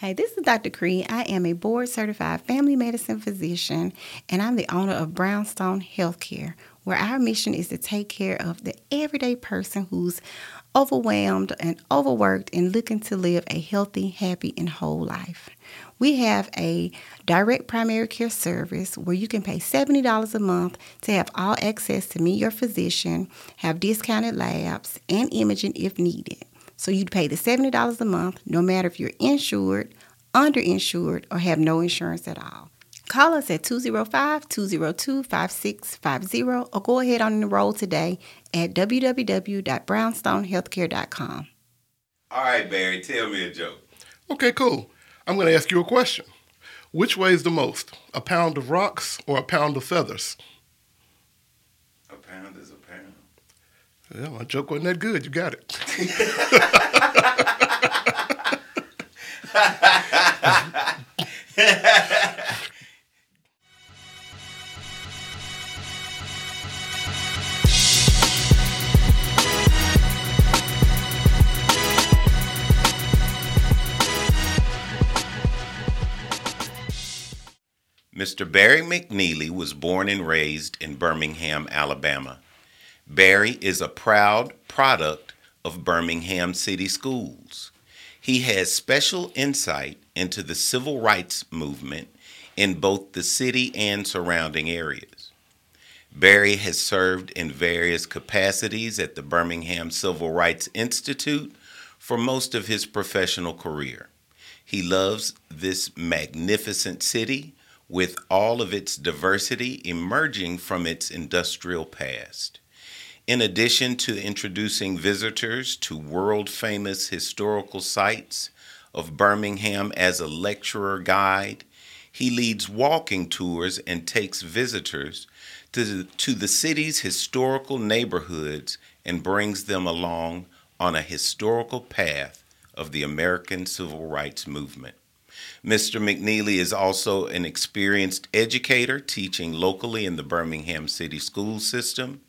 Hey, this is Dr. Cree. I am a board certified family medicine physician, and I'm the owner of Brownstone Healthcare, where our mission is to take care of the everyday person who's overwhelmed and overworked and looking to live a healthy, happy, and whole life. We have a direct primary care service where you can pay $70 a month to have all access to meet your physician, have discounted labs, and imaging if needed. So you'd pay the $70 a month no matter if you're insured, underinsured, or have no insurance at all. Call us at 205 202 5650 or go ahead on enroll today at www.brownstonehealthcare.com. All right, Barry, tell me a joke. Okay, cool. I'm going to ask you a question. Which weighs the most, a pound of rocks or a pound of feathers? A pound is a pound. Yeah, my joke wasn't that good. You got it. Mr. Barry McNealy was born and raised in Birmingham, Alabama. Barry is a proud product of Birmingham City Schools. He has special insight into the civil rights movement in both the city and surrounding areas. Barry has served in various capacities at the Birmingham Civil Rights Institute for most of his professional career. He loves this magnificent city with all of its diversity emerging from its industrial past. In addition to introducing visitors to world famous historical sites of Birmingham as a lecturer guide, he leads walking tours and takes visitors to, to the city's historical neighborhoods and brings them along on a historical path of the American Civil Rights Movement. Mr. McNealy is also an experienced educator teaching locally in the Birmingham City school system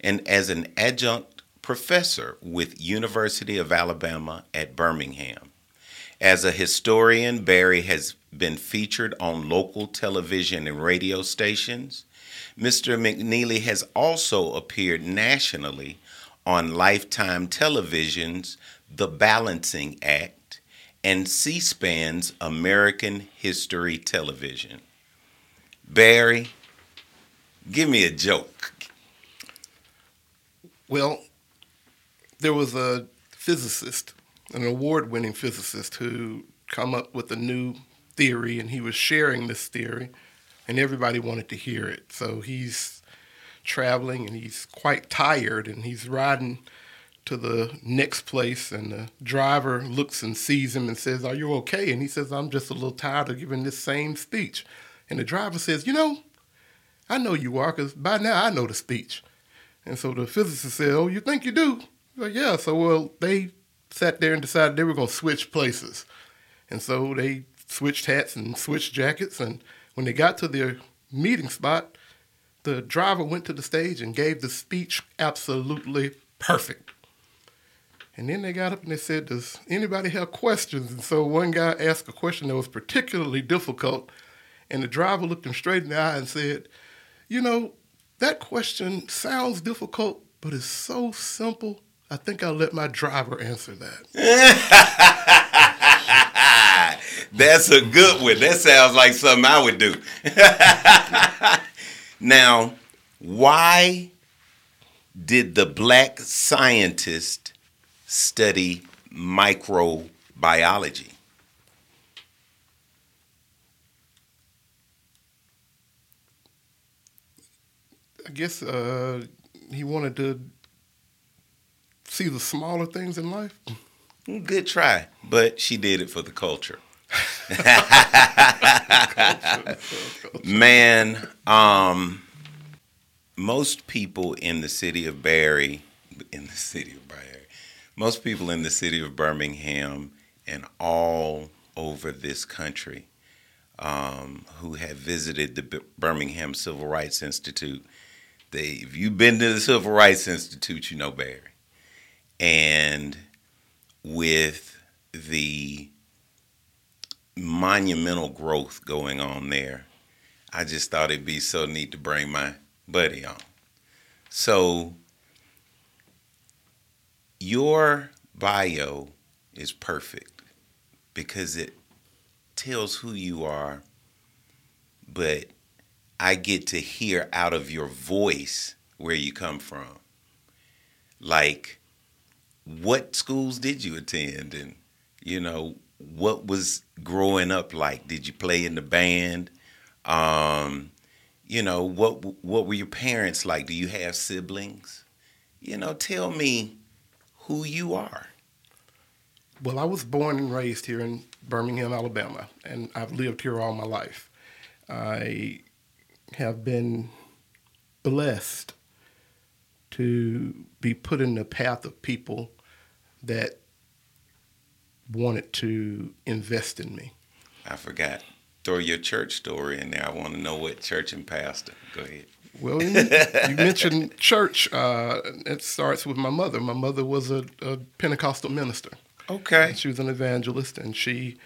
and as an adjunct professor with University of Alabama at Birmingham. As a historian, Barry has been featured on local television and radio stations. Mr. McNealy has also appeared nationally on Lifetime Television's The Balancing Act and C SPAN's American History Television. Barry, give me a joke. Well, there was a physicist, an award winning physicist, who come up with a new theory and he was sharing this theory and everybody wanted to hear it. So he's traveling and he's quite tired and he's riding to the next place, and the driver looks and sees him and says, Are you okay? And he says, I'm just a little tired of giving this same speech. And the driver says, You know, I know you are, because by now I know the speech. And so the physicist said, Oh, you think you do? Like, Yeah. So, well, they sat there and decided they were going to switch places. And so they switched hats and switched jackets. And when they got to their meeting spot, the driver went to the stage and gave the speech absolutely perfect. And then they got up and they said, Does anybody have questions? And so one guy asked a question that was particularly difficult. And the driver looked him straight in the eye and said, You know, that question sounds difficult, but it's so simple. I think I'll let my driver answer that. That's a good one. That sounds like something I would do. now, why did the black scientist study microbiology. I guess uh, he wanted to see the smaller things in life. Good try, but she did it for the culture. Man, um, most people in the city of Barry, in the city of Barry, most people in the city of Birmingham and all over this country um, who have visited the B- Birmingham Civil Rights Institute, they, if you've been to the Civil Rights Institute, you know Barry. And with the monumental growth going on there. I just thought it'd be so neat to bring my buddy on. So, your bio is perfect because it tells who you are, but I get to hear out of your voice where you come from. Like, what schools did you attend? And, you know, what was growing up like? Did you play in the band? Um, you know, what what were your parents like? Do you have siblings? You know, tell me who you are. Well, I was born and raised here in Birmingham, Alabama, and I've lived here all my life. I have been blessed to be put in the path of people that wanted to invest in me. I forgot. Throw your church story in there. I want to know what church and pastor. Go ahead. Well, you, you mentioned church. Uh, it starts with my mother. My mother was a, a Pentecostal minister. Okay. She was an evangelist, and she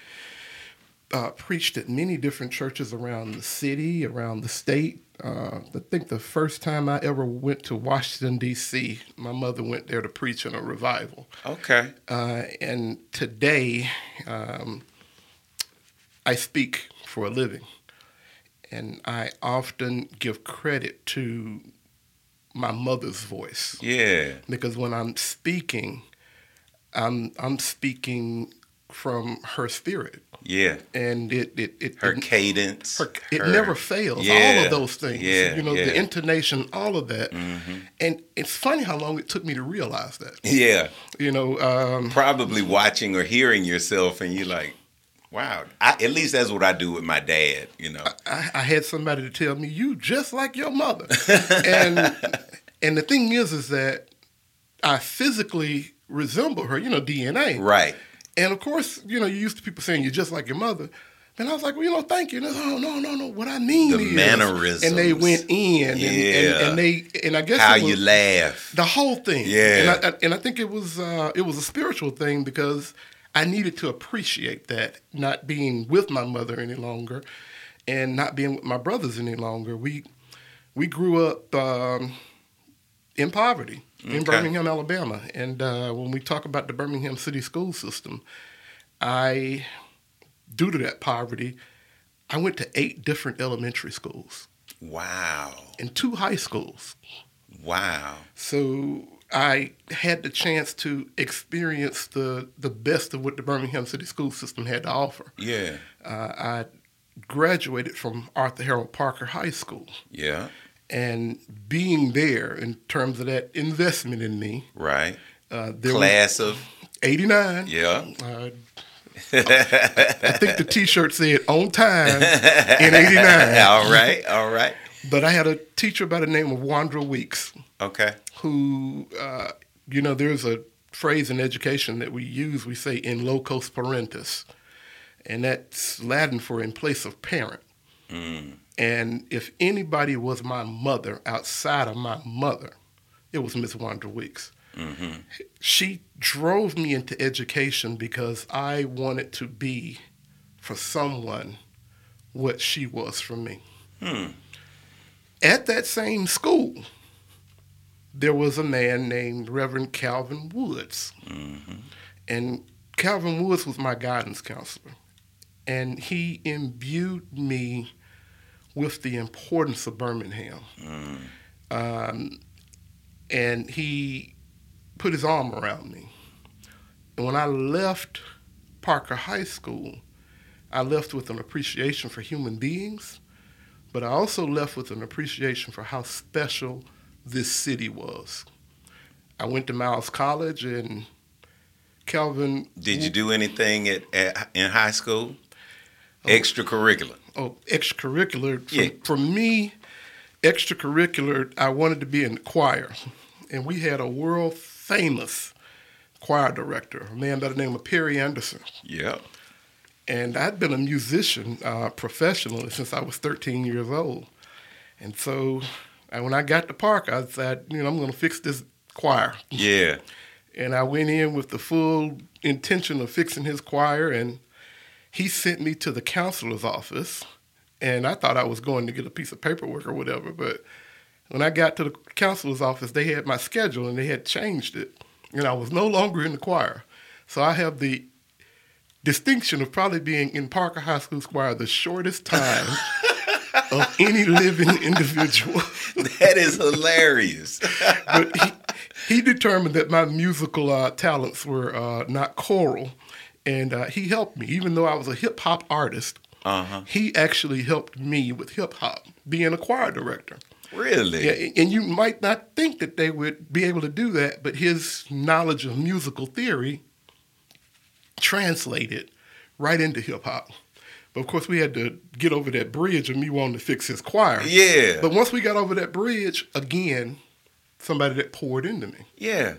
uh, preached at many different churches around the city, around the state. Uh, I think the first time I ever went to Washington, D.C., my mother went there to preach in a revival. Okay. Uh, and today, um, I speak for a living. And I often give credit to my mother's voice. Yeah. Because when I'm speaking, I'm, I'm speaking from her spirit. Yeah. And it, it, it Her it, cadence. her, it her- never fails. All of those things. yeah, you know, yeah. the intonation, all of that. Mm-hmm. And it's funny how long it took me to realize that. Yeah. You know, um, Probably watching or hearing yourself, and you're like, wow. I, at least that's what I do with my dad, you know. I, I had somebody to tell me, "You just like your mother," and and the thing is, is that I physically resemble her. You know, DNA. Right. And of course, you know, you used to people saying you're just like your mother. And I was like, well, you know, thank you. And said, oh, no, no, no. What I mean The is, mannerisms. and they went in, and, Yeah. and, and they, and I guess How it was you laugh. the whole thing. Yeah. and I, I- and I think it was, uh, it was a spiritual thing because I needed to appreciate that, not being with my mother any longer, and not being with my brothers any longer. We, we grew up um, in poverty in Okay. Birmingham, Alabama. And uh, when we talk about the Birmingham City school system, I, due to that poverty, I went to eight different elementary schools Wow. and two high schools. Wow. So I had the chance to experience the, the best of what the Birmingham City school system had to offer. Yeah. Uh, I graduated from Arthur Harold Parker High School. Yeah. And being there in terms of that investment in me, Right. uh, there Class of. 89. Yeah. Uh, I think the T-shirt said "on time" in '89. all right. All right. But I had a teacher by the name of Wandra Weeks, Okay. who, uh, you know, there's a phrase in education that we use. We say "in locos parentis," and that's Latin for "in place of parent." Mm. And if anybody was my mother outside of my mother, it was Miss Wandra Weeks. hmm She drove me into education because I wanted to be for someone what she was for me. Hmm. At that same school, there was a man named Reverend Calvin Woods. hmm And Calvin Woods was my guidance counselor. And he imbued me with the importance of Birmingham. Mm. Um, and he put his arm around me. And when I left Parker High School, I left with an appreciation for human beings, but I also left with an appreciation for how special this city was. I went to Miles College and Calvin. Did you do anything at, at in high school? Oh. Extracurricular. Oh, extracurricular. For, Yeah. for me, extracurricular, I wanted to be in the choir. And we had a world famous choir director, a man by the name of Perry Anderson. Yep. And I'd been a musician uh, professionally since I was 13 years old. And so when I got to Park, I said, you know, I'm going to fix this choir. Yeah. And I went in with the full intention of fixing his choir and he sent me to the counselor's office, and I thought I was going to get a piece of paperwork or whatever. But when I got to the counselor's office, they had my schedule and they had changed it, and I was no longer in the choir. So I have the distinction of probably being in Parker High School choir the shortest time of any living individual. That is hilarious. but he, he determined that my musical uh, talents were uh, not choral, and uh, he helped me. Even though I was a hip hop artist, Uh-huh. he actually helped me with hip hop, being a choir director. Really? Yeah, and you might not think that they would be able to do that, but his knowledge of musical theory translated right into hip hop. But of course, we had to get over that bridge of me wanting to fix his choir. Yeah. But once we got over that bridge, again, somebody that poured into me. yeah.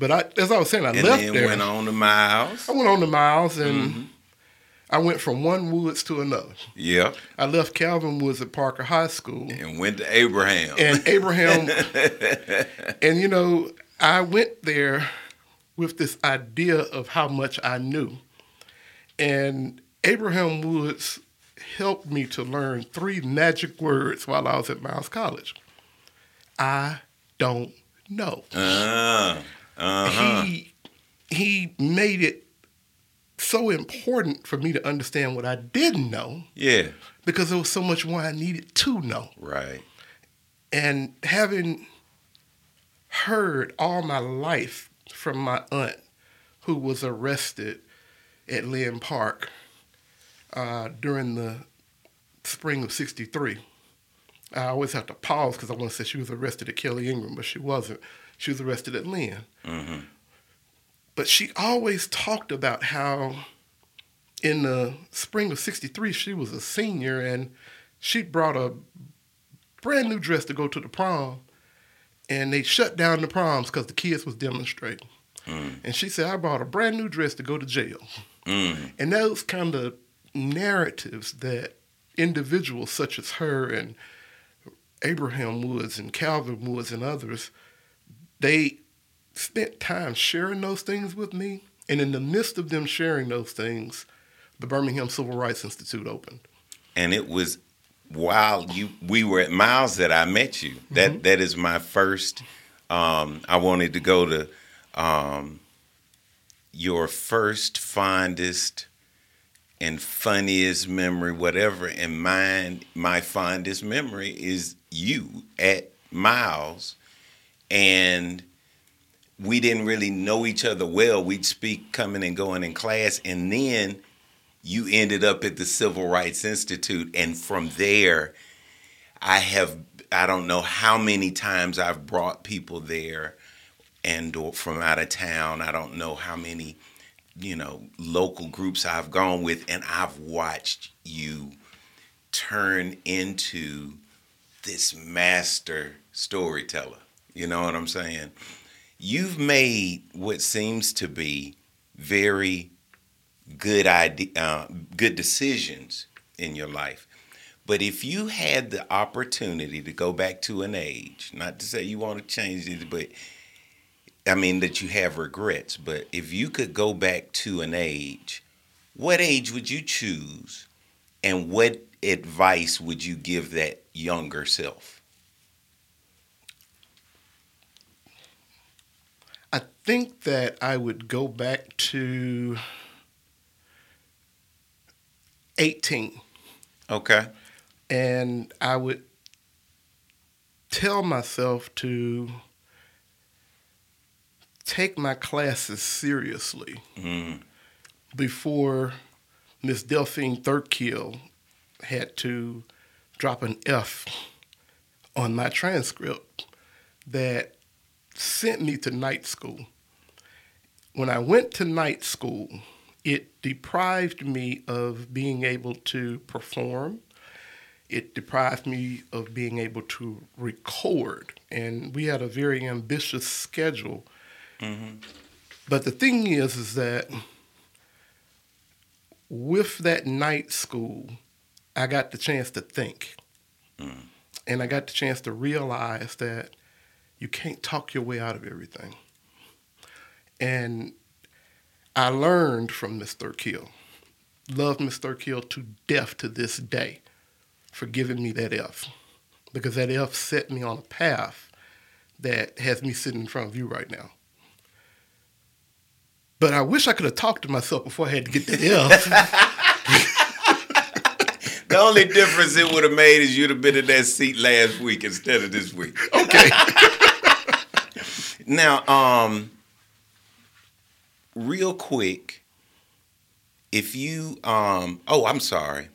But I, as I was saying, I And left then there. went on to Miles. I went on to Miles, and Mm-hmm. I went from one woods to another. Yep. I left Calvin Woods at Parker High School, And went to Abraham. and Abraham, and you know, I went there with this idea of how much I knew, and Abraham Woods helped me to learn three magic words while I was at Miles College. I don't know. uh, uh-huh. He he made it so important for me to understand what I didn't know Yeah. because there was so much more I needed to know. Right. And having heard all my life from my aunt, who was arrested at Linn Park uh, during the spring of 63. I always have to pause because I want to say she was arrested at Kelly Ingram, but she wasn't. She was arrested at Linn. Mm-hmm. But she always talked about how in the spring of 63, she was a senior and she brought a brand new dress to go to the prom. And they shut down the proms because the kids was demonstrating. And she said, I brought a brand new dress to go to jail. Mm. And those kind of narratives that individuals such as her and Abraham Woods and Calvin Woods and others, they spent time sharing those things with me. And in the midst of them sharing those things, the Birmingham Civil Rights Institute opened. and it was while you we were at Miles that I met you. That that is my first. Um, I wanted to go to um, your first fondest and funniest memory, whatever. And mine, my fondest memory is you at Miles, and we didn't really know each other well. We'd speak coming and going in class, and then you ended up at the Civil Rights Institute, and from there, I have I don't know how many times I've brought people there, and or from out of town. I don't know how many, you know, local groups I've gone with, and I've watched you turn into this master storyteller. You know what I'm saying? You've made what seems to be very good idea, uh, good decisions in your life. But if you had the opportunity to go back to an age, not to say you want to change it, but I mean that you have regrets, but if you could go back to an age, what age would you choose and what advice would you give that younger self? I think that I would go back to 18 Okay. and I would tell myself to take my classes seriously Mm. before Miss Delphine Thurkill had to drop an F on my transcript that sent me to night school. When I went to night school, it deprived me of being able to perform. It deprived me of being able to record. And we had a very ambitious schedule. Mm-hmm. But the thing is, is that with that night school, I got the chance to think. Mm. And I got the chance to realize that you can't talk your way out of everything. And I learned from Miss Thurkill love Miss Thurkill to death to this day for giving me that F because that F set me on a path that has me sitting in front of you right now. But I wish I could have talked to myself before I had to get that F. the only difference it would have made is you'd have been in that seat last week instead of this week. Okay. now, um, real quick, if you um, oh, I'm sorry,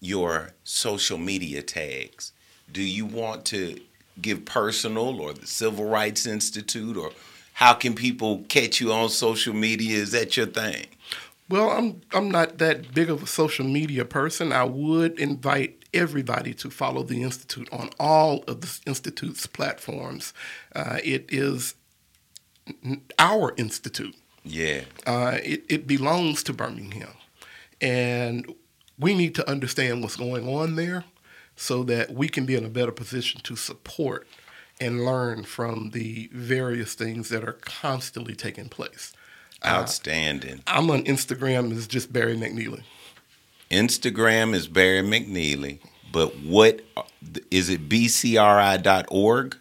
your social media tags. Do you want to give personal or the Civil Rights Institute or how can people catch you on social media? Is that your thing? Well, I'm I'm not that big of a social media person. I would invite everybody to follow the institute on all of the institute's platforms. Uh, it is our institute. Yeah. Uh, it, it belongs to Birmingham, and we need to understand what's going on there so that we can be in a better position to support and learn from the various things that are constantly taking place. Uh, Outstanding. Uh, I'm on Instagram as just Barry McNealy. Instagram is Barry McNealy, but what is it? BCRI.org.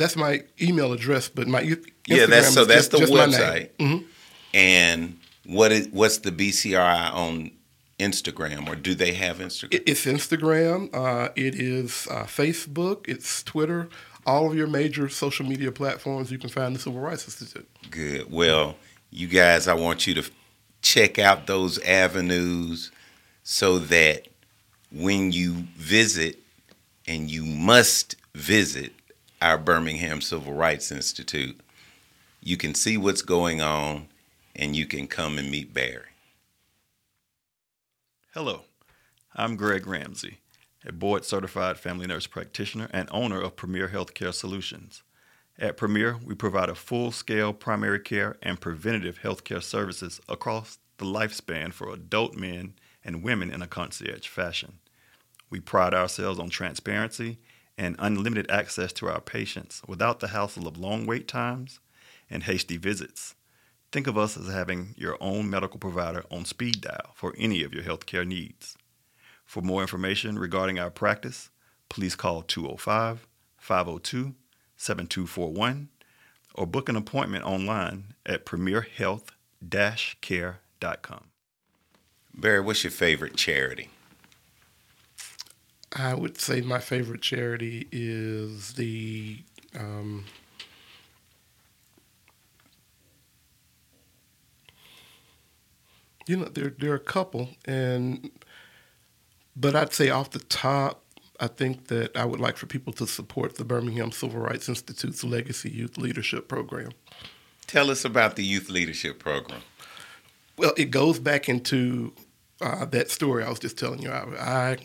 That's my email address, but my Instagram yeah, that's so that's just, the just website. Mm-hmm. And what is what's the BCRI on Instagram, or do they have Instagram? It's Instagram. Uh, it is uh, Facebook. It's Twitter. All of your major social media platforms, you can find the Civil Rights Institute. Good. Well, you guys, I want you to check out those avenues so that when you visit, and you must visit our Birmingham Civil Rights Institute, you can see what's going on and you can come and meet Barry. Hello, I'm Greg Ramsey, a board certified family nurse practitioner and owner of Premier Healthcare Solutions. At Premier, we provide a full scale primary care and preventative healthcare services across the lifespan for adult men and women in a concierge fashion. We pride ourselves on transparency and unlimited access to our patients without the hassle of long wait times and hasty visits. Think of us as having your own medical provider on speed dial for any of your healthcare needs. For more information regarding our practice, please call 205 502 7241 or book an appointment online at premierhealth care.com. Barry, what's your favorite charity? I would say my favorite charity is the um, you know, there there are a couple, and but I'd say off the top, I think that I would like for people to support the Birmingham Civil Rights Institute's Legacy Youth Leadership Program. Tell us about the Youth Leadership Program. Well, it goes back into uh, that story I was just telling you. I, I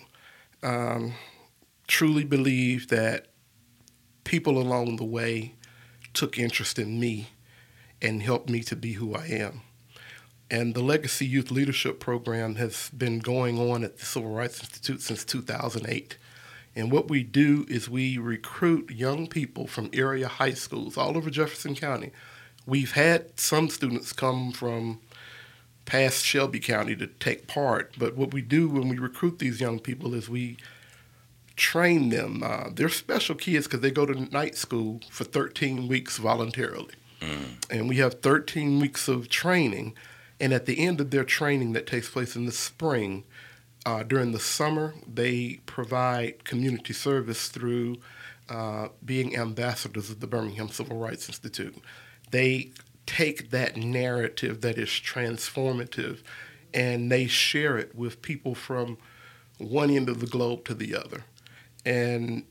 um, truly believe that people along the way took interest in me and helped me to be who I am. And the Legacy Youth Leadership Program has been going on at the Civil Rights Institute since 2008. And what we do is we recruit young people from area high schools all over Jefferson County. We've had some students come from past Shelby County to take part, but what we do when we recruit these young people is we train them. Uh, they're special kids because they go to night school for 13 weeks voluntarily. Mm. And we have 13 weeks of training and at the end of their training that takes place in the spring, uh, during the summer, they provide community service through uh, being ambassadors of the Birmingham Civil Rights Institute. They take that narrative that is transformative and they share it with people from one end of the globe to the other. And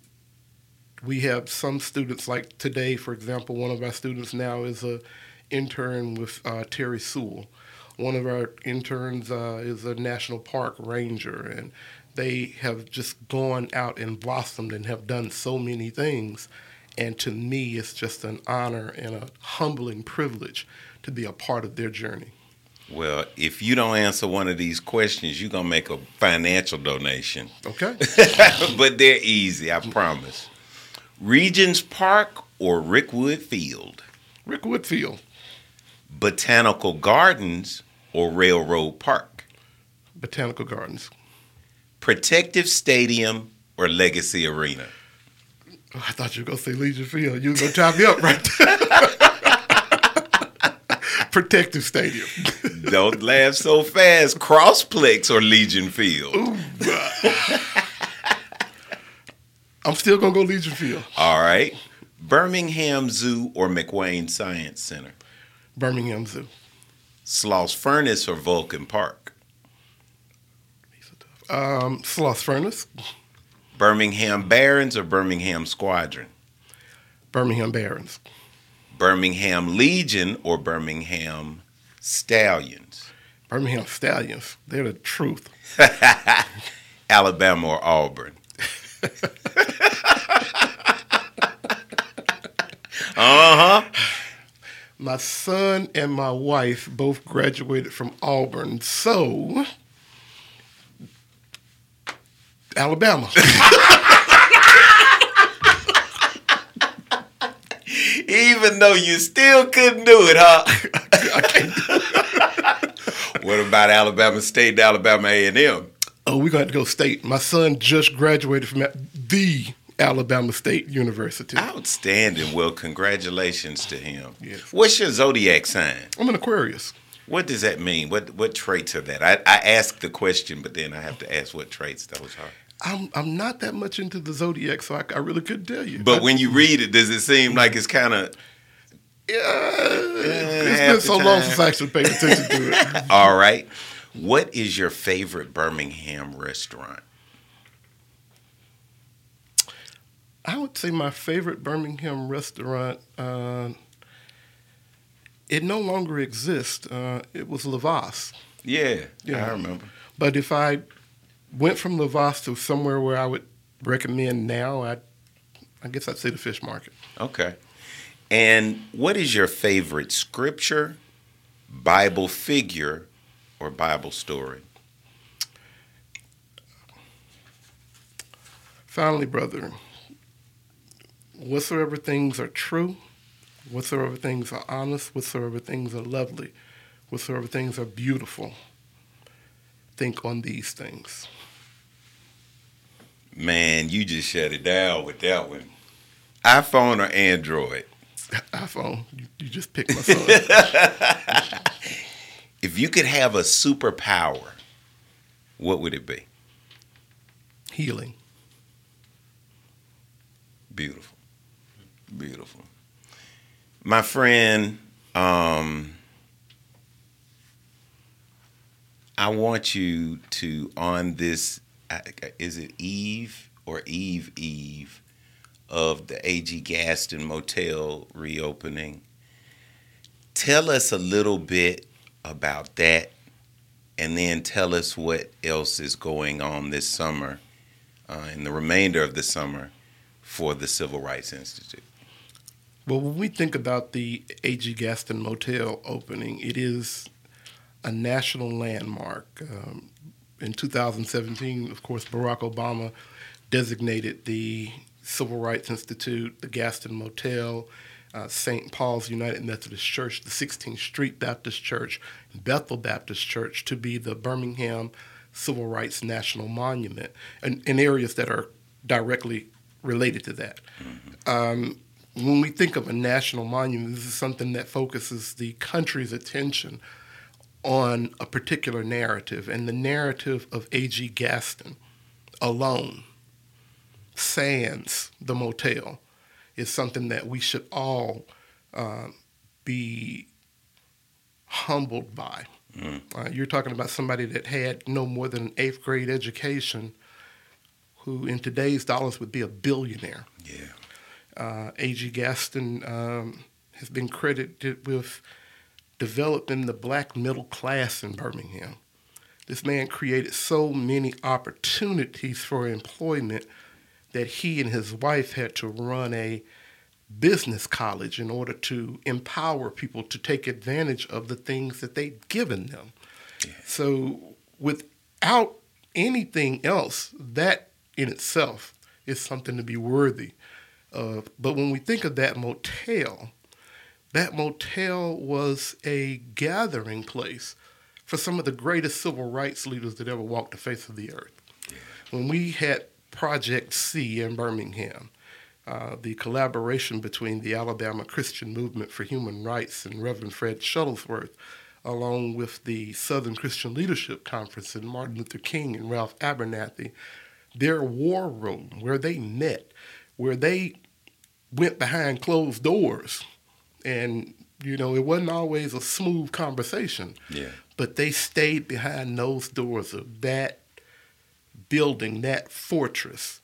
we have some students, like today, for example, one of our students now is a intern with uh, Terry Sewell one of our interns uh, is a national park ranger, and they have just gone out and blossomed and have done so many things. And to me, it's just an honor and a humbling privilege to be a part of their journey. Well, if you don't answer one of these questions, you're going to make a financial donation. Okay. but they're easy, I promise. Regions Park or Rickwood Field? Rickwood Field. Botanical Gardens or Railroad Park? Botanical Gardens. Protective Stadium or Legacy Arena? Oh, I thought you were going to say Legion Field. You were going to tie me up right there. Protective Stadium. Don't laugh so fast. Crossplex or Legion Field? I'm still going to go Legion Field. All right. Birmingham Zoo or McWane Science Center? Birmingham Zoo. Sloss Furnace or Vulcan Park? Um, Sloss Furnace. Birmingham Barons or Birmingham Squadron? Birmingham Barons. Birmingham Legion or Birmingham Stallions? Birmingham Stallions. They're the truth. Alabama or Auburn? uh huh. My son and my wife both graduated from Auburn, so Alabama. Even though you still couldn't do it, huh? what about Alabama State and Alabama A&M? oh, we got to go state. My son just graduated from the Alabama State University. Outstanding. Well, congratulations to him. Yes. What's your zodiac sign? I'm an Aquarius. What does that mean? What what traits are that? I, I asked the question, but then I have to ask what traits those are. I'm I'm not that much into the zodiac, so I, I really couldn't tell you. But I- when you read it, does it seem like it's kind of yeah, it's half been so long since I actually paid attention to it. all right? What is your favorite Birmingham restaurant? I would say my favorite Birmingham restaurant. Uh, it no longer exists. Uh, it was Lavas. Yeah, Yeah. I remember. But if I went from Lavas to somewhere where I would recommend now, I, I guess I'd say the fish market. Okay. And what is your favorite scripture, Bible figure, or Bible story? Finally, brother, whatsoever things are true, whatsoever things are honest, whatsoever things are lovely, whatsoever things are beautiful, think on these things. Man, you just shut it down with that one. iPhone or Android? iPhone, you, you just picked my son. If you could have a superpower, what would it be? Healing. Beautiful. Beautiful. My friend, um, I want you to, on this, is it Eve or Eve Eve of the A.G. Gaston Motel reopening? Tell us a little bit about that and then tell us what else is going on this summer, uh, in the remainder of the summer for the Civil Rights Institute. Well, when we think about the A.G. Gaston Motel opening, it is a national landmark. Um, in 2017, of course, Barack Obama designated the Civil Rights Institute, the Gaston Motel, uh, St. Paul's United Methodist Church, the 16th Street Baptist Church, and Bethel Baptist Church to be the Birmingham Civil Rights National Monument, and in areas that are directly related to that. Um, when we think of a national monument, this is something that focuses the country's attention on a particular narrative, and the narrative of A.G. Gaston alone, sans the motel, is something that we should all uh, be humbled by. Uh, you're talking about somebody that had no more than an eighth grade education, who in today's dollars would be a billionaire. Yeah. Uh, A.G. Gaston um, has been credited with developing the black middle class in Birmingham. This man created so many opportunities for employment that he and his wife had to run a business college in order to empower people to take advantage of the things that they'd given them. So, without anything else, that in itself is something to be worthy of. But when we think of that motel, that motel was a gathering place for some of the greatest civil rights leaders that ever walked the face of the earth. When we had Project C in Birmingham, uh, the collaboration between the Alabama Christian Movement for Human Rights and Reverend Fred Shuttlesworth, along with the Southern Christian Leadership Conference and Martin Luther King and Ralph Abernathy, their war room where they met, where they went behind closed doors. And, you know, it wasn't always a smooth conversation. Yeah. But they stayed behind those doors of that building, that fortress,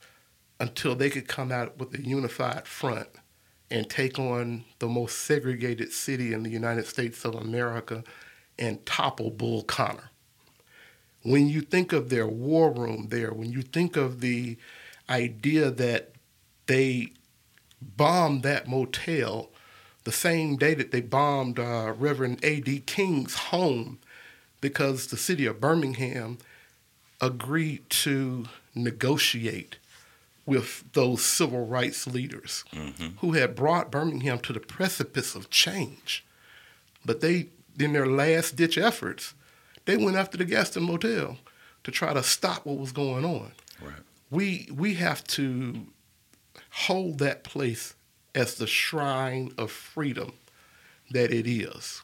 until they could come out with a unified front and take on the most segregated city in the United States of America and topple Bull Connor. When you think of their war room there, when you think of the idea that they bombed that motel the same day that they bombed uh, Reverend A.D. King's home because the city of Birmingham agreed to negotiate with those civil rights leaders who had brought Birmingham to the precipice of change. But they, in their last ditch efforts, they went after the Gaston Motel to try to stop what was going on. Right. We we have to hold that place as the shrine of freedom that it is.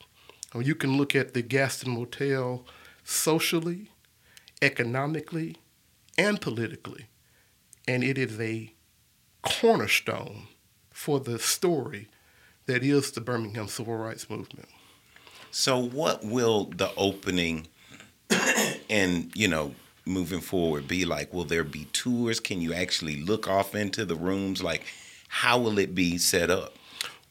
You can look at the Gaston Motel socially, economically, and politically, and it is a cornerstone for the story that is the Birmingham Civil Rights Movement. So, what will the opening and you know moving forward be like? Will there be tours? Can you actually look off into the rooms? Like, how will it be set up?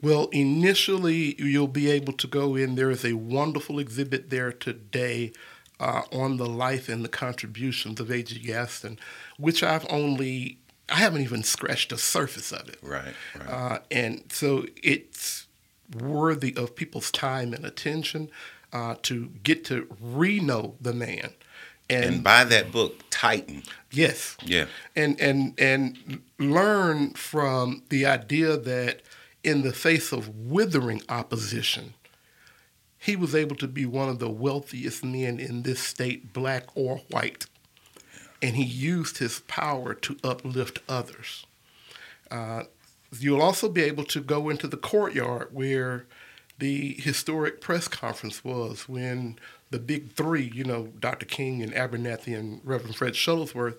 Well, initially, you'll be able to go in. There is a wonderful exhibit there today uh, on the life and the contributions of A.G. Gaston, which I've only, I haven't even scratched the surface of it. Right. Right. Uh, and so it's worthy of people's time and attention uh, to get to re-know the man. And, and buy that book, Titan. yes, Yeah. and and and learn from the idea that in the face of withering opposition, he was able to be one of the wealthiest men in this state, black or white, and he used his power to uplift others. Uh, you'll also be able to go into the courtyard where the historic press conference was when the big three, you know, Dr. King and Abernathy and Reverend Fred Shuttlesworth,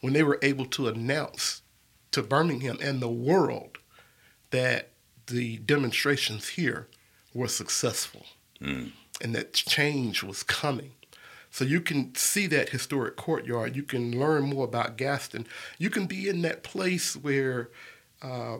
when they were able to announce to Birmingham and the world that the demonstrations here were successful and that change was coming. So you can see that historic courtyard. You can learn more about Gaston. You can be in that place where uh,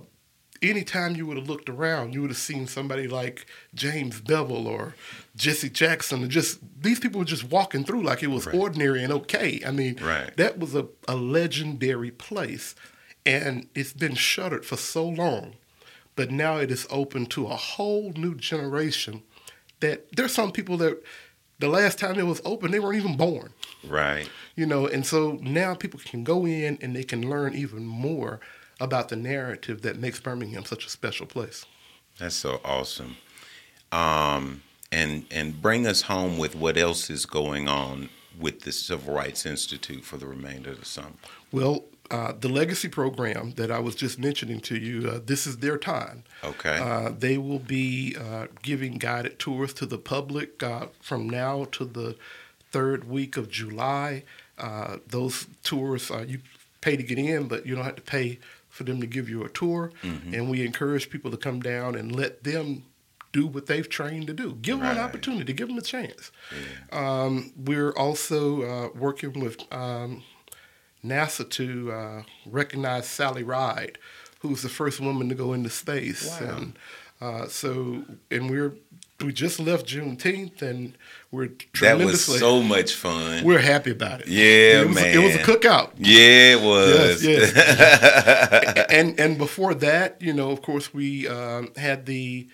anytime you would have looked around, you would have seen somebody like James Bevel or Jesse Jackson. And just these people were just walking through like it was Right. ordinary and okay. I mean, Right. that was a, a legendary place, and it's been shuttered for so long. But now it is open to a whole new generation. That there's some people that the last time it was open, they weren't even born Right. you know and so now people can go in and they can learn even more about the narrative that makes birmingham such a special place That's so awesome. Um, and and bring us home with what else is going on with the Civil Rights Institute for the remainder of the summer. well uh, the legacy program that i was just mentioning to you uh, this is their time Okay. uh, they will be uh, giving guided tours to the public uh, from now to the third week of july uh, those tours uh, you pay to get in but you don't have to pay for them to give you a tour and we encourage people to come down and let them do what they've trained to do give them an Right. opportunity give them a chance um, we're also uh, working with um, NASA to uh, recognize Sally Ride, who's the first woman to go into space. Wow. And uh, so, and we're we just left Juneteenth, and we're that was so much fun. we're happy about it. Yeah, it was, man. It was a cookout. yeah, it was. Yes, and and before that, you know, of course, we um, had the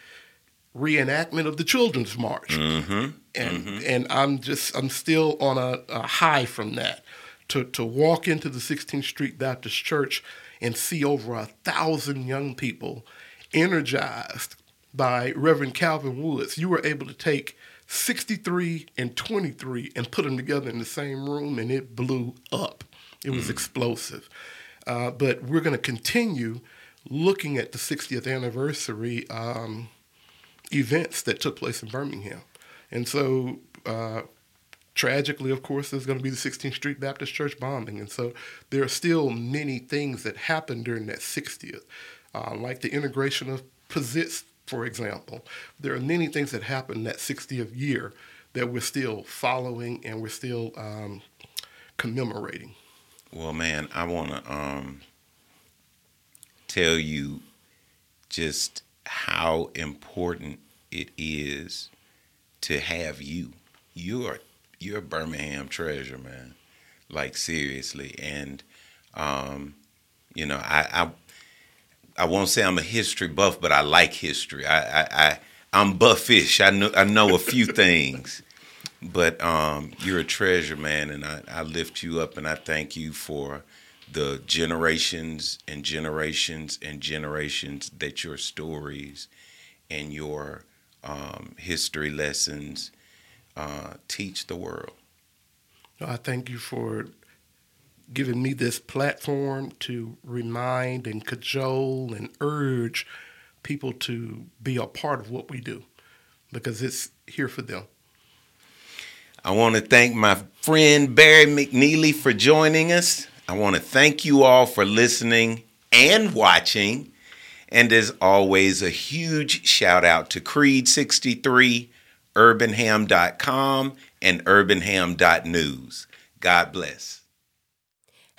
reenactment of the Children's March, mm-hmm. and and I'm just I'm still on a, a high from that. To to walk into the 16th Street Baptist Church and see over a thousand young people energized by Reverend Calvin Woods. You were able to take 63 and 23 and put them together in the same room, and it blew up. It was explosive. Uh, but we're going to continue looking at the 60th anniversary um, events that took place in Birmingham. And so, uh, tragically, of course, there's going to be the 16th Street Baptist Church bombing. And so, there are still many things that happened during that 60th, uh, like the integration of Pizitz, for example. There are many things that happened that 60th year that we're still following and we're still um, commemorating. Well, man, I want to um, tell you just how important it is to have you. You're you're Birmingham treasure, man. Like seriously, and um, you know, I, I I won't say I'm a history buff, but I like history. I I, I I'm buffish. I know I know a few things, but um, you're a treasure, man, and I, I lift you up and I thank you for the generations and generations and generations that your stories and your um, history lessons uh, teach the world. I thank you for giving me this platform to remind and cajole and urge people to be a part of what we do because it's here for them. I want to thank my friend Barry McNealy for joining us. I want to thank you all for listening and watching. And as always, a huge shout out to Creed63, urbanham.com, and urbanham.news. God bless.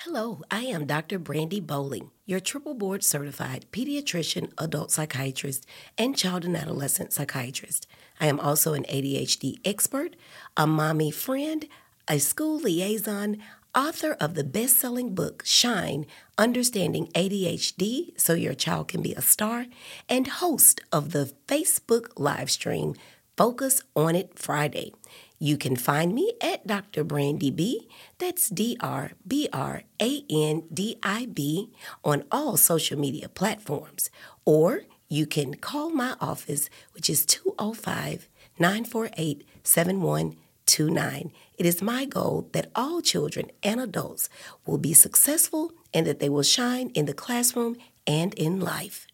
Hello, I am Dr. Brandi Bowling, your triple board certified pediatrician, adult psychiatrist, and child and adolescent psychiatrist. I am also an ADHD expert, a mommy friend, a school liaison, author of the best selling book Shine Understanding ADHD So Your Child Can Be a Star, and host of the Facebook live stream Focus on It Friday. You can find me at Dr. Brandi B. That's D R B R A N D I B on all social media platforms. Or you can call my office, which is 205 948 7129. It is my goal that all children and adults will be successful and that they will shine in the classroom and in life.